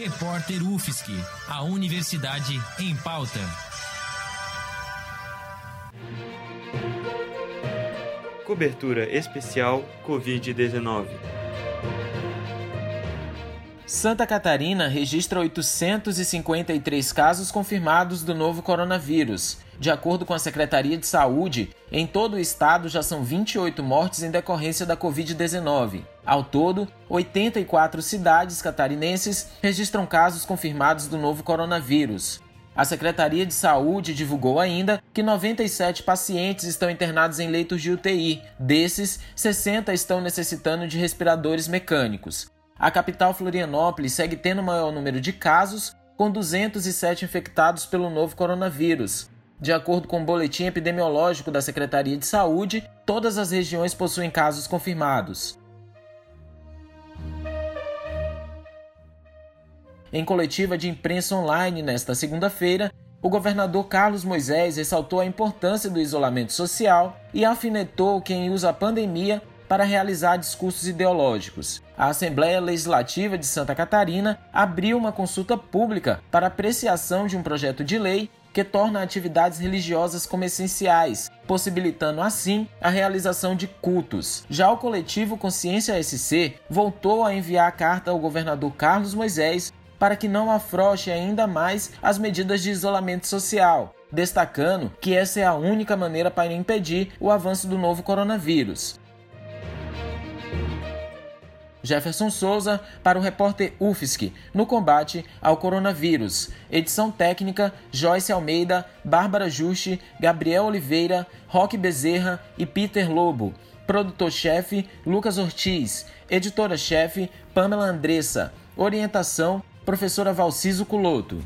Repórter UFSC, a Universidade em Pauta. Cobertura especial Covid-19. Santa Catarina registra 853 casos confirmados do novo coronavírus. De acordo com a Secretaria de Saúde, em todo o estado já são 28 mortes em decorrência da Covid-19. Ao todo, 84 cidades catarinenses registram casos confirmados do novo coronavírus. A Secretaria de Saúde divulgou ainda que 97 pacientes estão internados em leitos de UTI. Desses, 60 estão necessitando de respiradores mecânicos. A capital Florianópolis segue tendo o maior número de casos, com 207 infectados pelo novo coronavírus. De acordo com o boletim epidemiológico da Secretaria de Saúde, todas as regiões possuem casos confirmados. Em coletiva de imprensa online nesta segunda-feira, o governador Carlos Moisés ressaltou a importância do isolamento social e alfinetou quem usa a pandemia para realizar discursos ideológicos. A Assembleia Legislativa de Santa Catarina abriu uma consulta pública para apreciação de um projeto de lei que torna atividades religiosas como essenciais, possibilitando assim a realização de cultos. Já o coletivo Consciência SC voltou a enviar carta ao governador Carlos Moisés para que não afrouxe ainda mais as medidas de isolamento social, destacando que essa é a única maneira para impedir o avanço do novo coronavírus. Jefferson Souza para o repórter UFSC no combate ao coronavírus. Edição técnica Joyce Almeida, Bárbara Juste, Gabriel Oliveira, Roque Bezerra e Peter Lobo. Produtor-chefe Lucas Ortiz. Editora-chefe Pamela Andressa. Orientação professora Valciso Culoto.